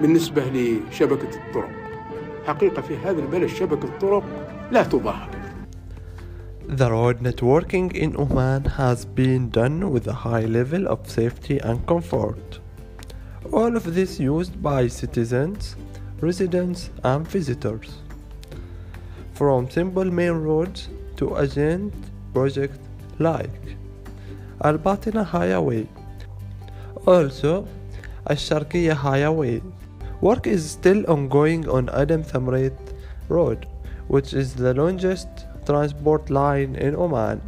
بالنسبة لشبكة الطرق حقيقة في هذا البلد شبكة الطرق لا تضاهى The road networking in Oman has been done with a high level of safety and comfort. All of this used by citizens, residents, and visitors. From simple main roads to agent projects like Al Batina Highway. Also, Al Sharqiya Highway. Work is still ongoing on Adam Thamrit Road, which is the longest transport line in Oman.